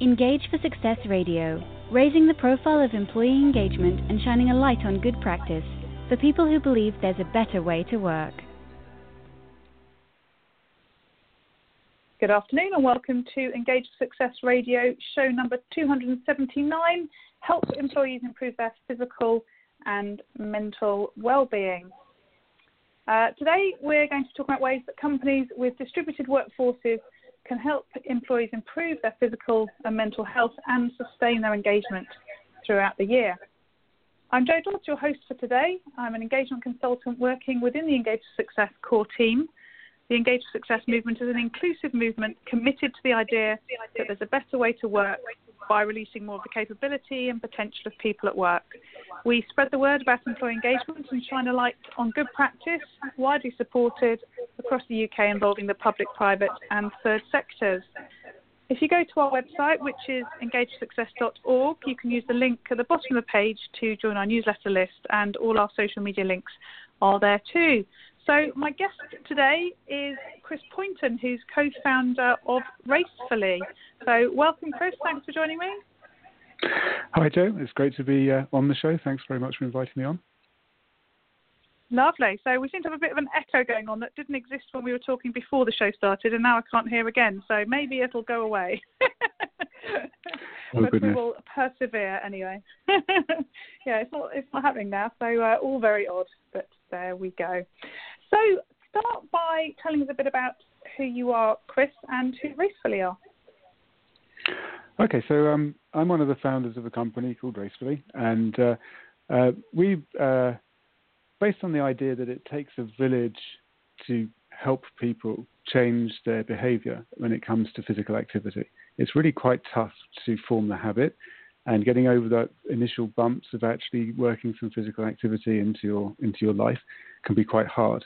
Engage for Success Radio, raising the profile of employee engagement and shining a light on good practice for people who believe there's a better way to work. Good afternoon and welcome to Engage for Success Radio, show number 279 Help Employees Improve Their Physical and Mental Wellbeing. Uh, today, we're going to talk about ways that companies with distributed workforces can help employees improve their physical and mental health and sustain their engagement throughout the year. I'm Jo Dodds, your host for today. I'm an engagement consultant working within the Engage Success core team. The Engage Success movement is an inclusive movement committed to the idea that there's a better way to work by releasing more of the capability and potential of people at work. We spread the word about employee engagement and shine a light on good practice, widely supported across the UK, involving the public, private, and third sectors. If you go to our website, which is engagesuccess.org, you can use the link at the bottom of the page to join our newsletter list, and all our social media links are there too. So, my guest today is Chris Pointon, who's co founder of Racefully. So, welcome, Chris. Thanks for joining me. Hi, Jo. It's great to be uh, on the show. Thanks very much for inviting me on. Lovely. So we seem to have a bit of an echo going on that didn't exist when we were talking before the show started, and now I can't hear again. So maybe it'll go away. oh, but we will persevere anyway. yeah, it's not it's not happening now, so uh, all very odd, but there we go. So start by telling us a bit about who you are, Chris, and who Racefully are. Okay, so um, I'm one of the founders of a company called Racefully, and uh, uh, we, uh, based on the idea that it takes a village to help people change their behaviour when it comes to physical activity. It's really quite tough to form the habit, and getting over that initial bumps of actually working some physical activity into your into your life can be quite hard.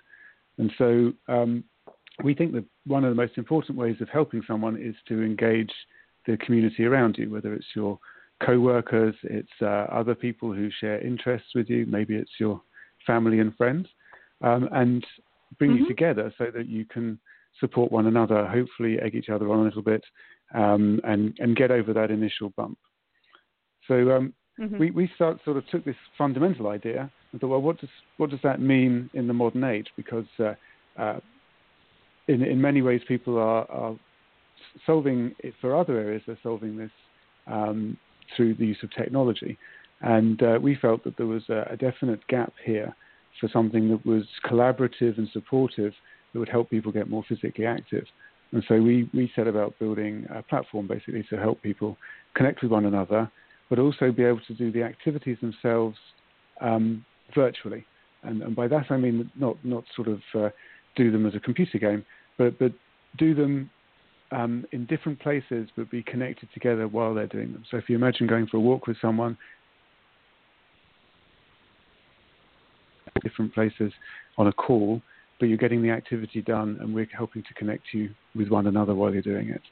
And so um, we think that one of the most important ways of helping someone is to engage the community around you, whether it's your co-workers, it's uh, other people who share interests with you, maybe it's your family and friends, um, and bring mm-hmm. you together so that you can support one another, hopefully egg each other on a little bit, um, and and get over that initial bump. So um, mm-hmm. we we start, sort of took this fundamental idea and thought, well, what does what does that mean in the modern age? Because uh, uh, in in many ways, people are, are solving it for other areas. They're solving this um, through the use of technology, and uh, we felt that there was a, a, definite gap here for something that was collaborative and supportive that would help people get more physically active. And so we, we set about building a platform basically to help people connect with one another, but also be able to do the activities themselves um, virtually. And, and, by that I mean not not sort of uh, do them as a computer game, but but do them um, in different places, but be connected together while they're doing them. So if you imagine going for a walk with someone, different places on a call, but you're getting the activity done, and we're helping to connect you with one another while you're doing it.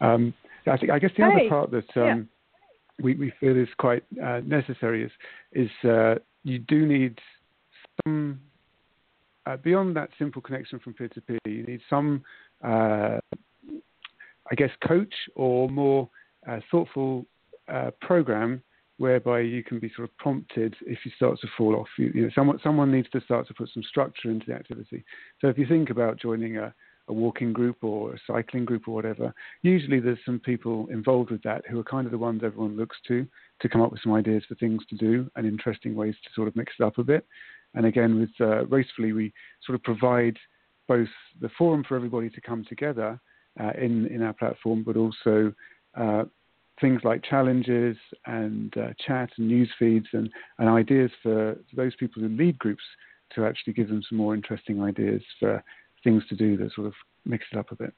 Um, I, think, I guess the hey. other part that um. We, we feel is quite uh, necessary is is uh, you do need some uh, beyond that simple connection from peer to peer. You need some, uh, I guess, coach or more uh, thoughtful uh, program whereby you can be sort of prompted if you start to fall off. You, you know, someone someone needs to start to put some structure into the activity. So if you think about joining a a walking group or a cycling group or whatever, usually there's some people involved with that who are kind of the ones everyone looks to to come up with some ideas for things to do and interesting ways to sort of mix it up a bit. And again, with uh, Racefully, we sort of provide both the forum for everybody to come together uh, in in our platform, but also uh, things like challenges and uh, chat and news feeds and, and ideas for, for those people who lead groups to actually give them some more interesting ideas for things to do that sort of mix it up a bit.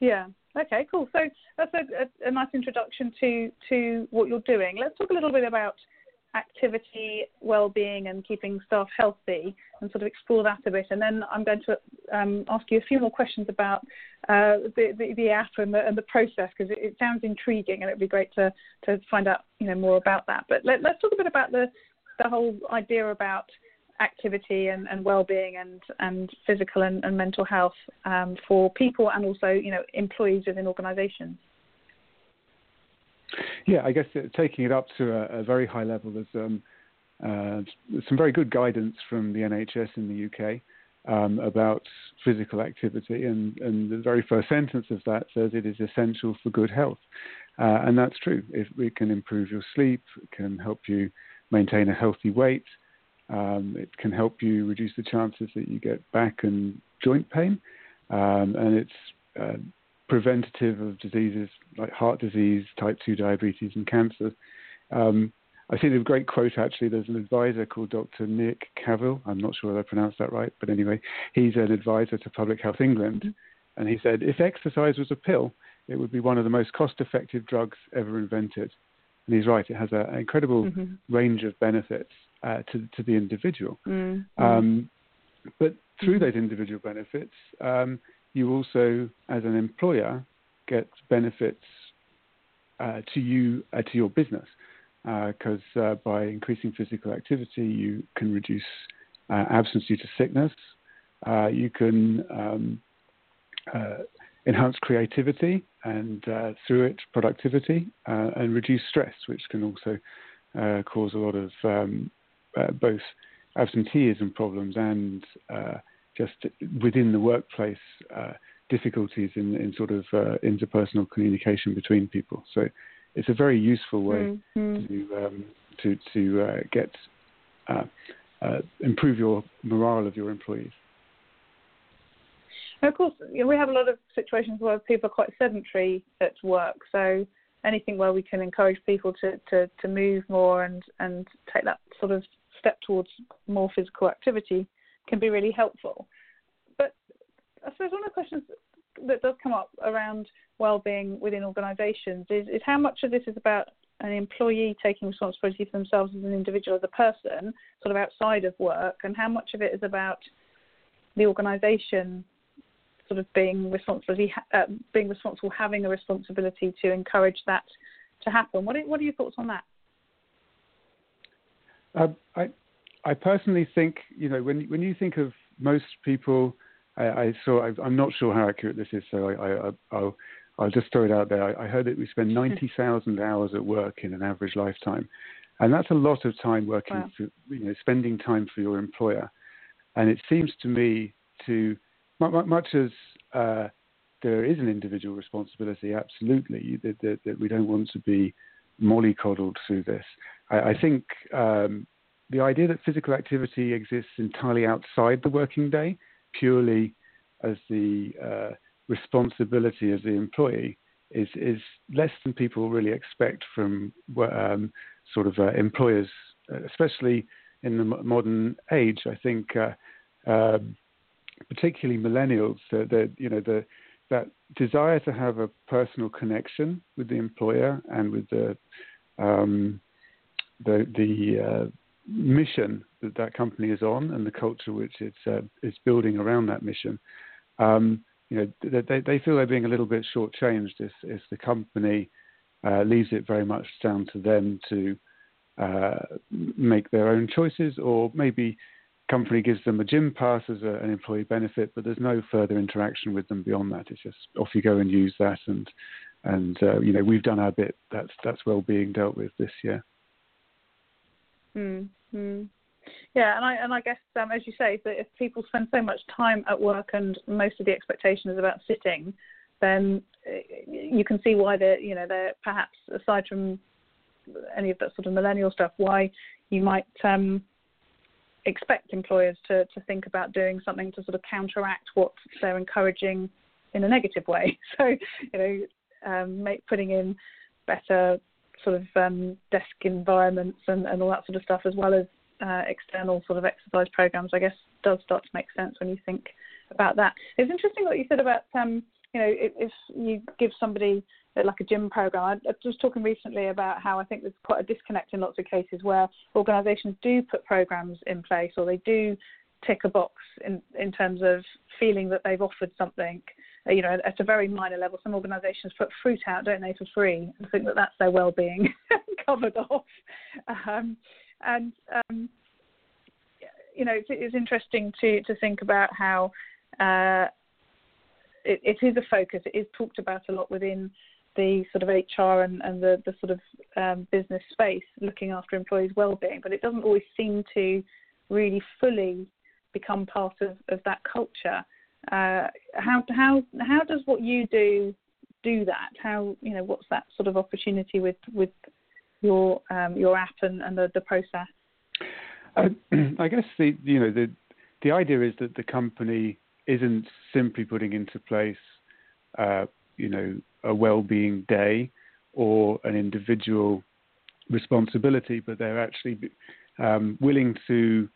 Yeah. Okay. Cool. So that's a, a, a, nice introduction to to what you're doing. Let's talk a little bit about activity, well-being, and keeping staff healthy, and sort of explore that a bit. And then I'm going to um, ask you a few more questions about uh, the, the, the app and the, and the process because it, it, sounds intriguing, and it'd be great to to find out you know more about that. But let, us talk a bit about the the whole idea about activity and, and well-being and, and physical and, and mental health um, for people and also you know employees within organisations. Yeah, I guess taking it up to a, a very high level, there's um, uh, some very good guidance from the NHS in the UK um, about physical activity, and, and, the very first sentence of that says it is essential for good health. Uh, and that's true. If it can improve your sleep, it can help you maintain a healthy weight, um, it can help you reduce the chances that you get back and joint pain, um, and it's uh, preventative of diseases like heart disease, type 2 diabetes, and cancer. Um, I see a great quote actually. There's an advisor called Dr. Nick Cavill. I'm not sure whether I pronounced that right, but anyway, he's an advisor to Public Health England. Mm-hmm. And he said, if exercise was a pill, it would be one of the most cost effective drugs ever invented. And he's right, it has an incredible mm-hmm. range of benefits uh, to, to the individual. Mm-hmm. Um, but through mm-hmm. those individual benefits, um, you also, as an employer, get benefits uh, to you, uh, to your business because uh, uh, by increasing physical activity, you can reduce uh, absence due to sickness. Uh, you can um, uh, enhance creativity and through it productivity and reduce stress, which can also cause a lot of um, both absenteeism problems and just within the workplace difficulties in, in sort of interpersonal communication between people. So it's a very useful way mm-hmm. to um, to to uh, get uh, uh, improve your morale of your employees. And of course, you know, we have a lot of situations where people are quite sedentary at work. So anything where we can encourage people to, to, to move more and, and take that sort of step towards more physical activity can be really helpful. But I suppose one of the questions that does come up around well-being within organisations is, is how much of this is about an employee taking responsibility for themselves as an individual, as a person, sort of outside of work, and how much of it is about the organisation sort of being responsible, uh, being responsible, having a responsibility to encourage that to happen. What are, what are your thoughts on that? Uh, I I personally think you know when when you think of most people I, I saw. I, am not sure how accurate this is, so I, will I'll just throw it out there. I, I heard that we spend 90,000 hours at work in an average lifetime, and that's a lot of time working wow. for, you know, spending time for your employer. And it seems to me to much as uh, there is an individual responsibility, absolutely, that, that, that, we don't want to be mollycoddled through this. I, I think um, the idea that physical activity exists entirely outside the working day purely as the uh, responsibility of the employee is is less than people really expect from um, sort of uh, employers, especially in the modern age. I think, uh, um, particularly millennials, that you know the that desire to have a personal connection with the employer and with the um, the the uh, mission that that company is on and the culture which it's uh, building around that mission. Um, you know, they, they feel they're being a little bit shortchanged if, if the company uh, leaves it very much down to them to uh, make their own choices, or maybe company gives them a gym pass as a, an employee benefit, but there's no further interaction with them beyond that. It's just off you go and use that, and and uh, you know we've done our bit. That's that's well being dealt with this year. Mm-hmm. Yeah, and I and I guess um, as you say, that if people spend so much time at work and most of the expectation is about sitting, then uh, you can see why they're you know they're perhaps aside from any of that sort of millennial stuff, why you might um, expect employers to to think about doing something to sort of counteract what they're encouraging in a negative way. So you know, um, make, putting in better sort of um, desk environments and, and all that sort of stuff, as well as uh, external sort of exercise programs, I guess does start to make sense when you think about that. It's interesting what you said about, um, you know, if, if, you give somebody uh, like a gym program. I, I was talking recently about how I think there's quite a disconnect in lots of cases where organisations do put programs in place or they do tick a box in, in terms of feeling that they've offered something you know, at a very minor level, some organisations put fruit out, don't they, for free, and think that that's their well-being covered off. Um, and um, you know, it's, it's, interesting to to think about how uh, it, it is a focus. It is talked about a lot within the sort of HR and, and the, the sort of um, business space, looking after employees' well-being, but it doesn't always seem to really fully become part of, of that culture. Uh, how how how does what you do do that? How you know what's that sort of opportunity with with your um, your app and, and the, the process? I, I guess the you know the the idea is that the company isn't simply putting into place uh, you know a well-being day or an individual responsibility, but they're actually um, willing to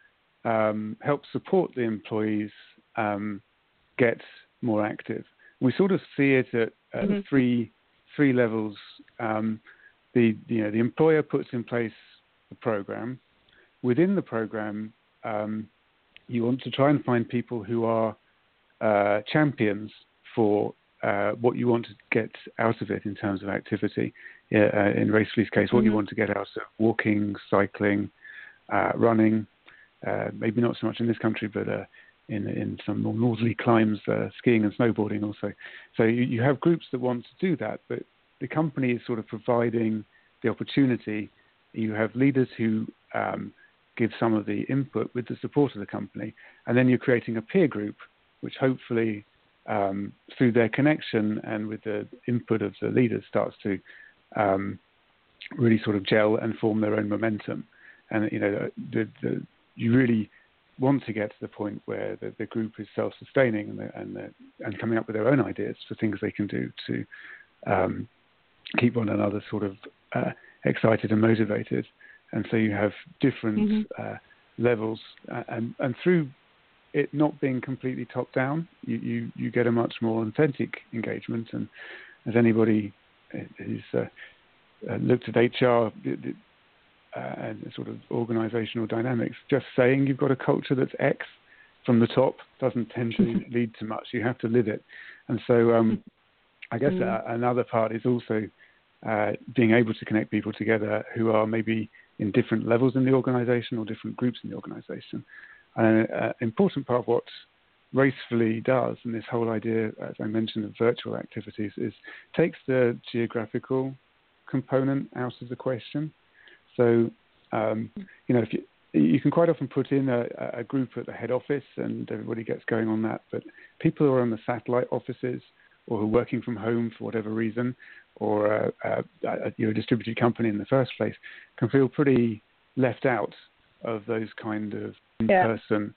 um, help support the employees um, get more active. We sort of see it at, at mm-hmm. three three levels. Um, the you know the employer puts in place the program. Within the program, um, you want to try and find people who are uh, champions for uh, what you want to get out of it in terms of activity. Uh, in Racefully's case, what mm-hmm. you want to get out of walking, cycling, uh, running, maybe not so much in this country, but uh, in in some more northerly climes, uh, skiing and snowboarding also. So you, you have groups that want to do that, but the company is sort of providing the opportunity. You have leaders who um, give some of the input with the support of the company, and then you're creating a peer group, which hopefully um, through their connection and with the input of the leaders starts to um, really sort of gel and form their own momentum. And you know, the, the, you really want to get to the point where the, the group is self-sustaining and, and, and coming up with their own ideas for things they can do to um, keep one another sort of uh, excited and motivated. And so you have different mm-hmm. uh, levels, uh, and, and through it not being completely top down, you, you, you get a much more authentic engagement. And as anybody who's uh, uh, looked at HR, uh, and sort of organizational dynamics. Just saying you've got a culture that's X from the top doesn't tend to lead to much. You have to live it. And so um, I guess mm. uh, another part is also uh, being able to connect people together who are maybe in different levels in the organization or different groups in the organization. And an uh, important part of what Racefully does, and this whole idea, as I mentioned, of virtual activities, is takes the geographical component out of the question. So, um, you know, if you, you can quite often put in a, a, group at the head office and everybody gets going on that. But people who are in the satellite offices or who are working from home for whatever reason, or uh, uh, you're a distributed company in the first place, can feel pretty left out of those kind of in-person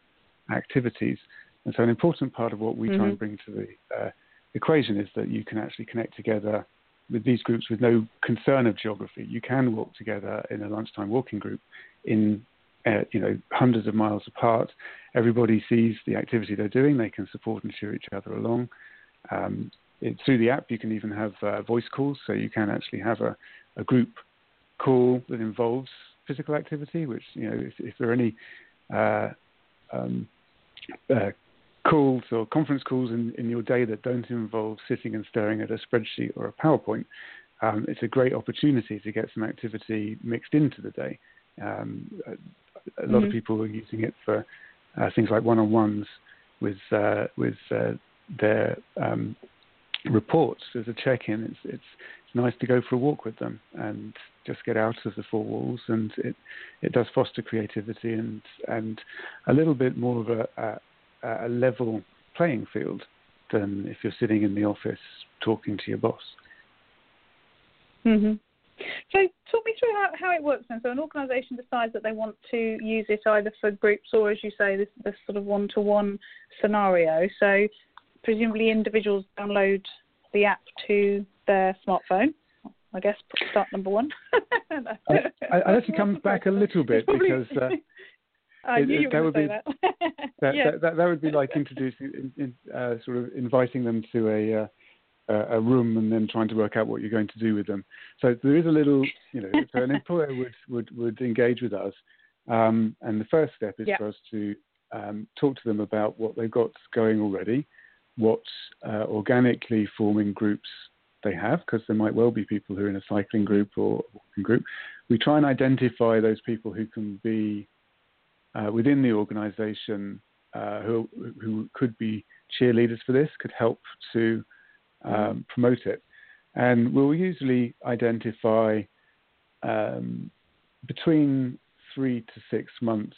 yeah. activities. And so, an important part of what we mm-hmm. try and mm-hmm. bring to the uh, equation is that you can actually connect together with these groups with no concern of geography. You can walk together in a lunchtime walking group in uh, you know hundreds of miles apart. Everybody sees the activity they're doing. They can support and cheer each other along. Um, it, through the app, you can even have uh, voice calls, so you can actually have a, a, group call that involves physical activity. Which you know, if, if there are any uh, um, uh, calls or conference calls in, in your day that don't involve sitting and staring at a spreadsheet or a PowerPoint, um, it's a great opportunity to get some activity mixed into the day. Um, a, a, lot mm-hmm. of people are using it for uh, things like one-on-ones with uh, with uh, their um, reports as a check-in. It's, it's it's nice to go for a walk with them and just get out of the four walls, and it it does foster creativity and and a little bit more of a, a a level playing field than if you're sitting in the office talking to your boss. Mm-hmm. So, talk me through how, how it works then. So, an organisation decides that they want to use it either for groups or, as you say, this, this sort of one to one scenario. So, presumably, individuals download the app to their smartphone. I guess start number one. I, I, I have to come back a little bit because uh, I it, you were going to say that. that, yeah. that, that, that, would be like introducing, in, in, uh, sort of inviting them to a, uh, a room and then trying to work out what you're going to do with them. So there is a little, you know, so an employer would, would, would engage with us. Um, and the first step is yeah. for us to um, talk to them about what they've got going already, what uh, organically forming groups they have, because there might well be people who are in a cycling group or walking group. We try and identify those people who can be uh, within the organisation uh, who who could be cheerleaders for this could help to um, promote it, and we'll usually identify um, between three to six months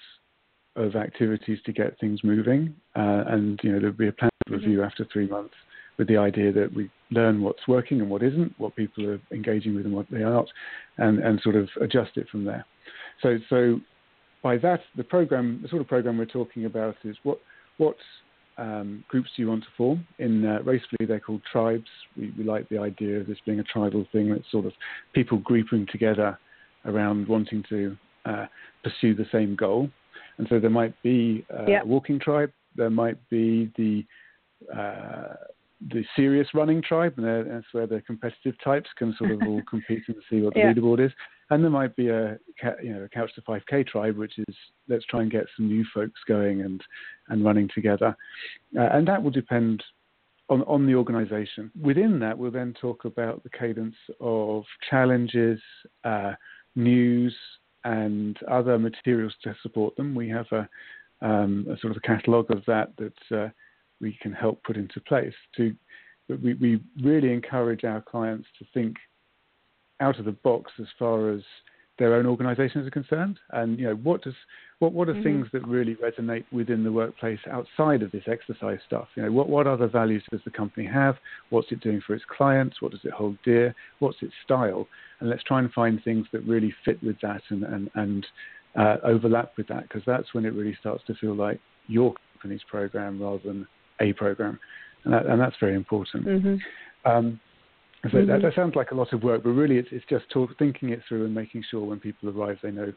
of activities to get things moving, uh, and you know there'll be a plan mm-hmm. review after three months with the idea that we learn what's working and what isn't, what people are engaging with and what they aren't, and, and sort of adjust it from there. So, so by that, the program, the sort of program we're talking about is what what um, groups do you want to form? In uh, Racefully, they're called tribes. We, we like the idea of this being a tribal thing. That's sort of people grouping together around wanting to uh, pursue the same goal. And so there might be uh, a walking tribe. There might be the uh, the serious running tribe, and that's where the competitive types can sort of all compete and see what the yeah. leaderboard is. And there might be a you know a couch to 5k tribe, which is let's try and get some new folks going and and running together, uh, and that will depend on on the organisation. Within that, we'll then talk about the cadence of challenges, uh, news, and other materials to support them. We have a, um, a sort of a catalogue of that that uh, we can help put into place. To we, we really encourage our clients to think out of the box as far as their own organisations are concerned, and you know what does what what are mm-hmm. things that really resonate within the workplace outside of this exercise stuff? You know what what other values does the company have? What's it doing for its clients? What does it hold dear? What's its style? And let's try and find things that really fit with that and and and uh, overlap with that because that's when it really starts to feel like your company's program rather than a program, and, that, and that's very important. Mm-hmm. Um, so mm-hmm. that, that, sounds like a lot of work, but really it's, it's just talk, thinking it through and making sure when people arrive they know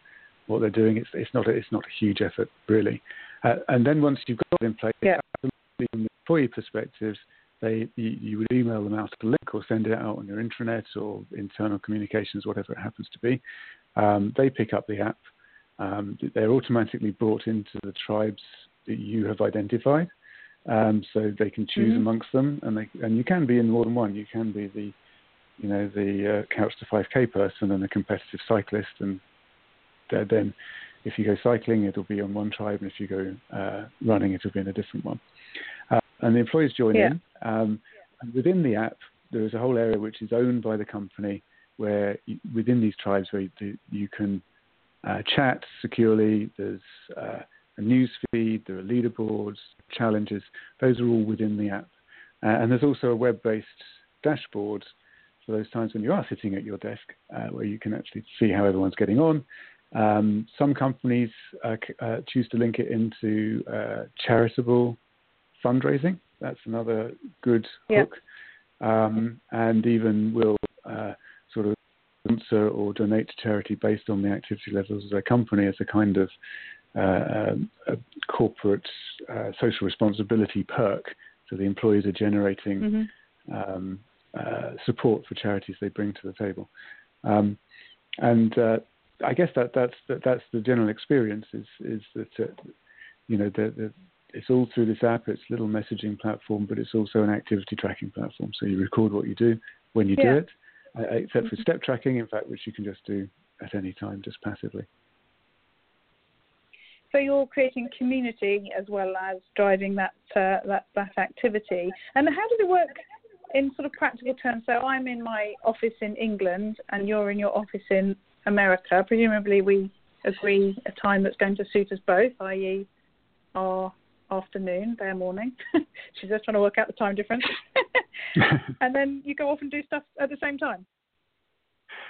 what they're doing. It's, it's not a, it's not a huge effort really. Uh, and then once you've got it in place, yeah. from the employee perspectives, they you, you, would email them out a link or send it out on your intranet or internal communications, whatever it happens to be. Um, they pick up the app. Um, they're automatically brought into the tribes that you have identified. Um, so they can choose mm-hmm. amongst them, and they and you can be in more than one. You can be the, you know, the uh, couch to 5k person and a competitive cyclist, and then if you go cycling, it'll be on one tribe, and if you go uh, running, it'll be in a different one. Uh, and the employees join yeah. in. Um, and within the app, there is a whole area which is owned by the company, where you, within these tribes, where you, you can uh, chat securely. There's uh, a news feed, there are leaderboards, challenges. Those are all within the app. Uh, and there's also a web based dashboard for those times when you are sitting at your desk uh, where you can actually see how everyone's getting on. Um, some companies uh, uh choose to link it into uh, charitable fundraising. That's another good yep. hook. Um, and even will uh, sort of sponsor or donate to charity based on the activity levels of their company as a kind of corporate uh, social responsibility perk. So the employees are generating mm-hmm. um, uh, support for charities they bring to the table. Um, and uh, I guess that that's that, that's the general experience is is that uh, you know the, the, it's all through this app. It's a little messaging platform, but it's also an activity tracking platform. So you record what you do when you yeah. do it, uh, except for step tracking, in fact, which you can just do at any time, just passively. So you're creating community as well as driving that uh, that that activity. And how does it work in sort of practical terms? So I'm in my office in England, and you're in your office in America. Presumably, we agree a time that's going to suit us both, i.e., our afternoon, their morning. She's just trying to work out the time difference. and then you go off and do stuff at the same time.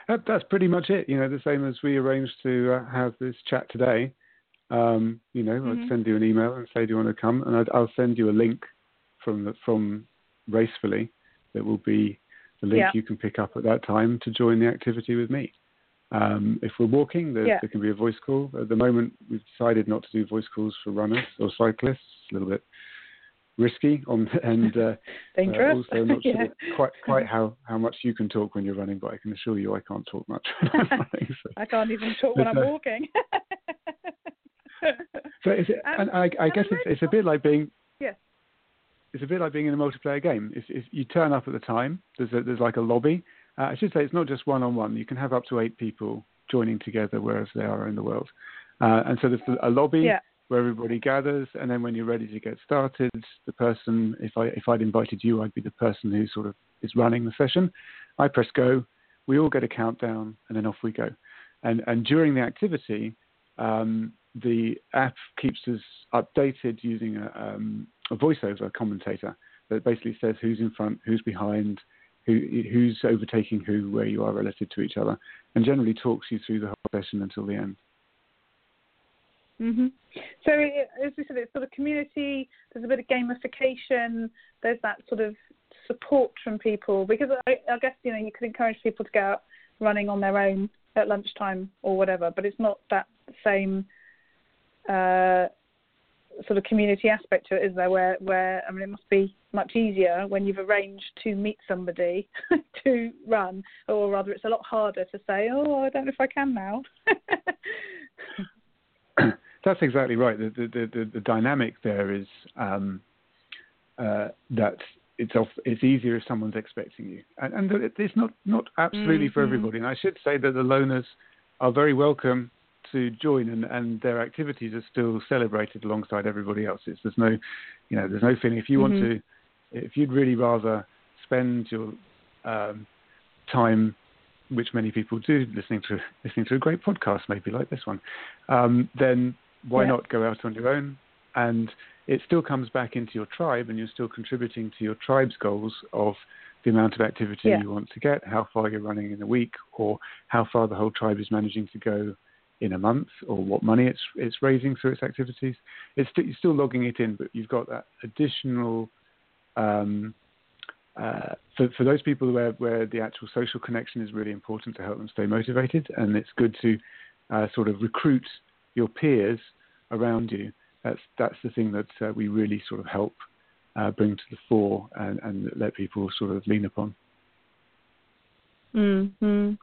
That, that's pretty much it. You know, the same as we arranged to uh, have this chat today. Um, you know, mm-hmm. I'd send you an email and say, "Do you want to come?" And i will send you a link from the, from Racefully that will be the link yeah. you can pick up at that time to join the activity with me. Um, if we're walking, there, yeah. there, can be a voice call. At the moment, we've decided not to do voice calls for runners or cyclists. It's a little bit risky on and uh, uh, also not yeah. sure quite quite how, how much you can talk when you're running, but I can assure you I can't talk much running, so. I can't even talk when I'm uh, walking. So is it, um, and I, I guess it's, it's a bit like being. Yes. It's a bit like being in a multiplayer game. If, if you turn up at the time, there's a, there's like a lobby. Uh, I should say it's not just one on one. You can have up to eight people joining together wherever they are in the world. Uh, and so there's a lobby yeah. where everybody gathers, and then when you're ready to get started, the person, if I if I'd invited you, I'd be the person who sort of is running the session. I press go, we all get a countdown, and then off we go. And and during the activity, um, the app keeps us updated using a, um, a voiceover commentator that basically says who's in front, who's behind, who, who's overtaking who, where you are relative to each other, and generally talks you through the whole session until the end. Mm-hmm. So, as we said, it's sort of community. There's a bit of gamification. There's that sort of support from people because I, I guess you know you could encourage people to go out running on their own at lunchtime or whatever, but it's not that same uh, sort of community aspect to it, is there? Where, where I mean, it must be much easier when you've arranged to meet somebody to run, or rather, it's a lot harder to say, "Oh, I don't know if I can now." That's exactly right. The the the, the dynamic there is um, uh, that it's off, it's easier if someone's expecting you, and, and it's not not absolutely mm-hmm. for everybody. And I should say that the loners are very welcome to join, and, and their activities are still celebrated alongside everybody else's. There's no, you know, there's no feeling. If you mm-hmm. want to, if you'd really rather spend your um, time, which many people do, listening to listening to a great podcast, maybe like this one, um, then why yeah. not go out on your own? And it still comes back into your tribe, and you're still contributing to your tribe's goals of the amount of activity yeah. you want to get, how far you're running in a week, or how far the whole tribe is managing to go in a month or what money it's it's raising through its activities. It's st- you're still logging it in, but you've got that additional. Um, uh, for, for those people where, where the actual social connection is really important to help them stay motivated, and it's good to uh, sort of recruit your peers around you. That's that's the thing that uh, we really sort of help uh, bring to the fore and, and let people sort of lean upon. Mm-hmm. And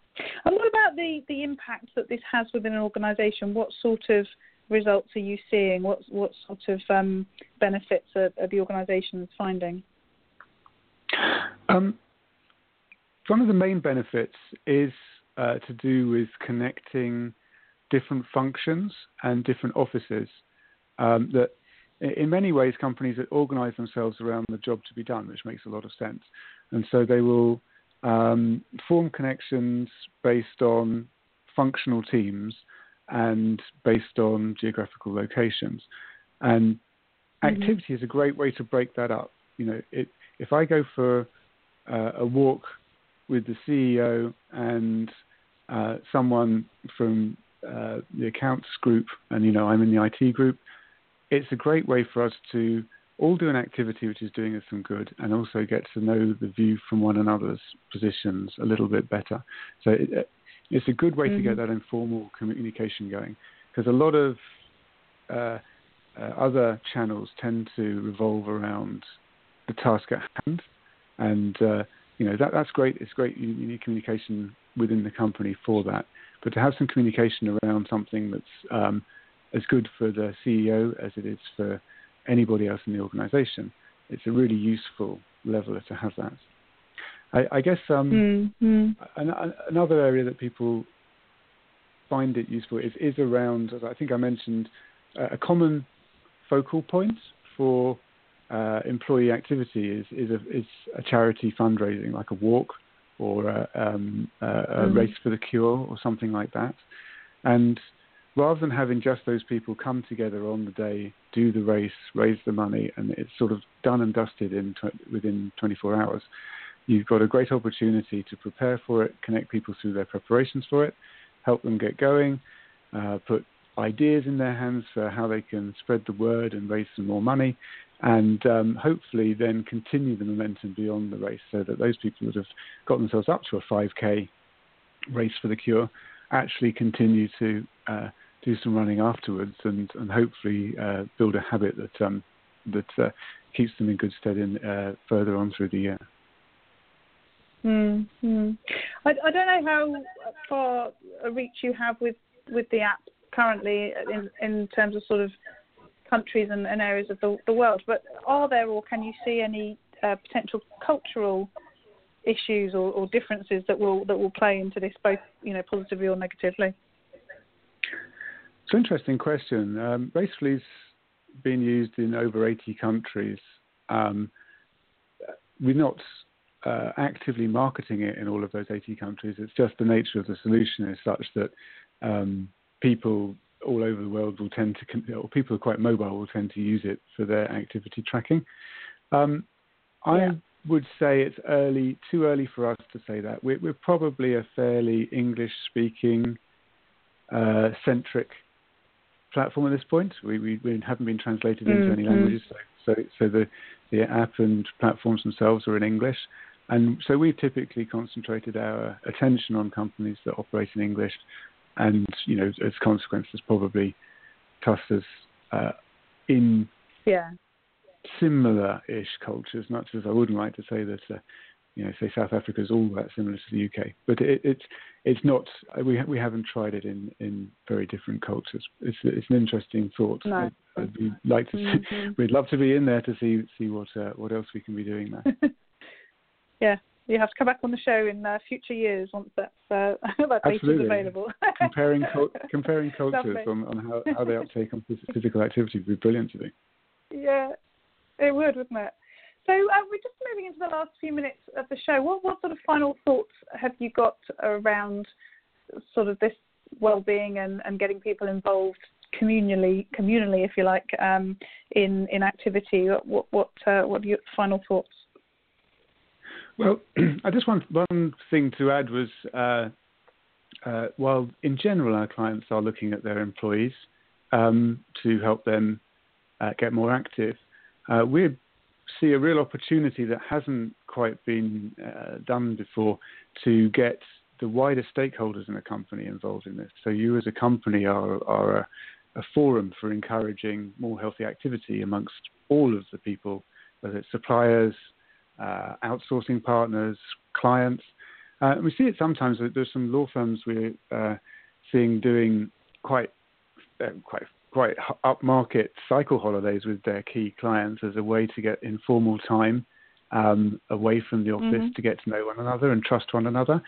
what the, the impact that this has within an organisation? What sort of results are you seeing? What what sort of um, benefits are, are, the organisations finding? Um, one of the main benefits is uh, to do with connecting different functions and different offices. Um, that in many ways companies organise themselves around the job to be done, which makes a lot of sense, and so they will um, form connections based on functional teams and based on geographical locations. And mm-hmm. activity is a great way to break that up. You know, it, if I go for uh, a walk with the CEO and uh, someone from uh, the accounts group, and you know I'm in the IT group, it's a great way for us to all do an activity which is doing us some good and also get to know the view from one another's positions a little bit better. So it, it's a good way mm-hmm. to get mm-hmm. that informal communication going because a lot of uh, uh, other channels tend to revolve around the task at hand, and uh, you know that that's great. It's great you, you, need communication within the company for that, but to have some communication around something that's um, as good for the CEO as it is for anybody else in the organization. It's a really useful leveler to have that. I, I guess um, mm-hmm. an, another area that people find it useful is, is around, as I think I mentioned, uh, a common focal point for uh, employee activity is, is, a, is a charity fundraising, like a walk or a, um, a, a mm. race for the cure or something like that. And rather than having just those people come together on the day, do the race, raise the money, and it's sort of done and dusted in tw- within 24 hours, you've got a great opportunity to prepare for it, connect people through their preparations for it, help them get going, uh, put ideas in their hands for how they can spread the word and raise some more money, and um, hopefully then continue the momentum beyond the race so that those people that have got themselves up to a 5k race for the cure actually continue to uh, do some running afterwards and, and hopefully uh, build a habit that um, that uh, keeps them in good stead in uh, further on through the year. Mm-hmm. I, I, don't know how far a reach you have with, with the app currently in, in terms of sort of countries and, and areas of the, the, world, but are there or can you see any uh, potential cultural issues or, or differences that will that will play into this, both you know positively or negatively? It's an interesting question. Um, Racefully's been used in over 80 countries. Um, we're not uh, actively marketing it in all of those 80 countries. It's just the nature of the solution is such that um, people all over the world will tend to, or people who are quite mobile will tend to use it for their activity tracking. Um, I yeah. would say it's early, too early for us to say that. We're, we're probably a fairly English-speaking uh, centric platform at this point. We, we, we haven't been translated into mm-hmm. any languages, so, so, so the, the app and platforms themselves are in English. And so we've typically concentrated our attention on companies that operate in English, and you know, as a consequence, there's probably clusters uh, in yeah. similar-ish cultures. Much as I wouldn't like to say that, uh, you know, say South Africa is all that similar to the UK, but it, it's it's not. We we haven't tried it in, in very different cultures. It's it's an interesting thought. No. I'd, I'd like to. Mm-hmm. We'd love to be in there to see see what uh, what else we can be doing there. yeah, you have to come back on the show in uh, future years once that's uh, is available. comparing comparing cultures on, on how, how they uptake on physical activity would be brilliant to do. Yeah, it would, wouldn't it? So uh, we're just moving into the last few minutes of the show. What what sort of final thoughts have you got around sort of this well-being and, and getting people involved communally, communally, if you like, um, in in activity? What what uh, what are your final thoughts? Well, I just want one thing to add was uh, uh, while in general our clients are looking at their employees um, to help them uh, get more active, uh, we see a real opportunity that hasn't quite been uh, done before to get the wider stakeholders in a company involved in this. So you as a company are, are a, a forum for encouraging more healthy activity amongst all of the people, whether it's suppliers, uh, outsourcing partners, clients. Uh, we see it sometimes. That there's some law firms we're uh, seeing doing quite uh, quite quite upmarket cycle holidays with their key clients as a way to get informal time um, away from the office mm-hmm. to get to know one another and trust one another.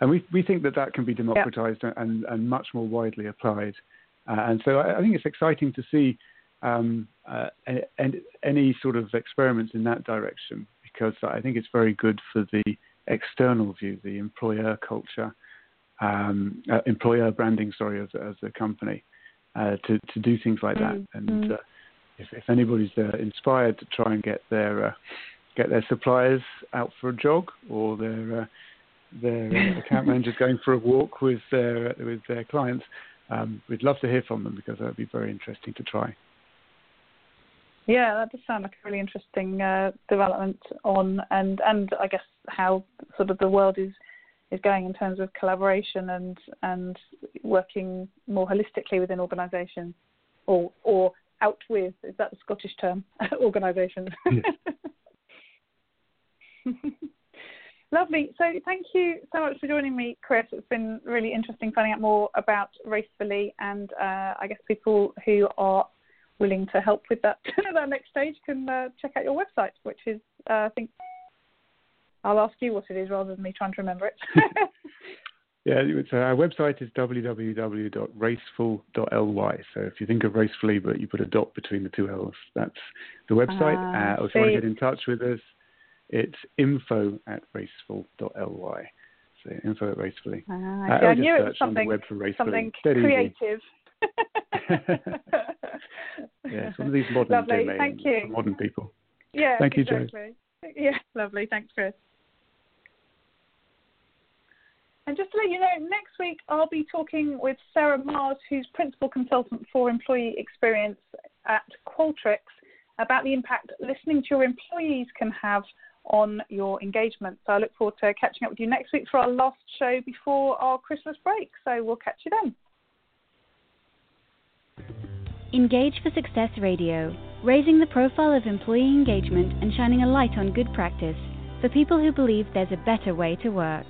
And we we think that that can be democratized yep. and, and much more widely applied. Uh, and so I, I, think it's exciting to see um, uh, and any sort of experiments in that direction because I think it's very good for the external view, the employer culture, um, uh, employer branding, sorry, as, as a company, uh, to, to do things like that. Mm-hmm. And uh, if, if anybody's uh, inspired to try and get their uh, get their suppliers out for a jog or their uh, their account managers going for a walk with their with their clients, um, we'd love to hear from them because that would be very interesting to try. Yeah, that does sound like a really interesting uh, development on, and and I guess how sort of the world is is going in terms of collaboration and and working more holistically within organisations, or or out with is that the Scottish term organisations. Lovely. So thank you so much for joining me, Chris. It's been really interesting finding out more about Racefully and uh, I guess people who are willing to help with that that next stage can uh, check out your website, which is uh, I think I'll ask you what it is rather than me trying to remember it. yeah, so our website is www.raceful.ly. So if you think of Racefully, but you put a dot between the two L's, that's the website. Uh, or if you want to get in touch with us, it's info at raceful.ly. So info at Racefully. Uh, uh, I knew it was something, something creative. yeah, some of these modern lovely. domains Thank you. modern people. Yeah, Thank you, exactly. Jo. Yeah, lovely. Thanks, Chris. And just to let you know, next week I'll be talking with Sarah Mars, who's Principal Consultant for Employee Experience at Qualtrics, about the impact listening to your employees can have on your engagement. So I look forward to catching up with you next week for our last show before our Christmas break. So we'll catch you then. Engage for Success Radio, raising the profile of employee engagement and shining a light on good practice for people who believe there's a better way to work.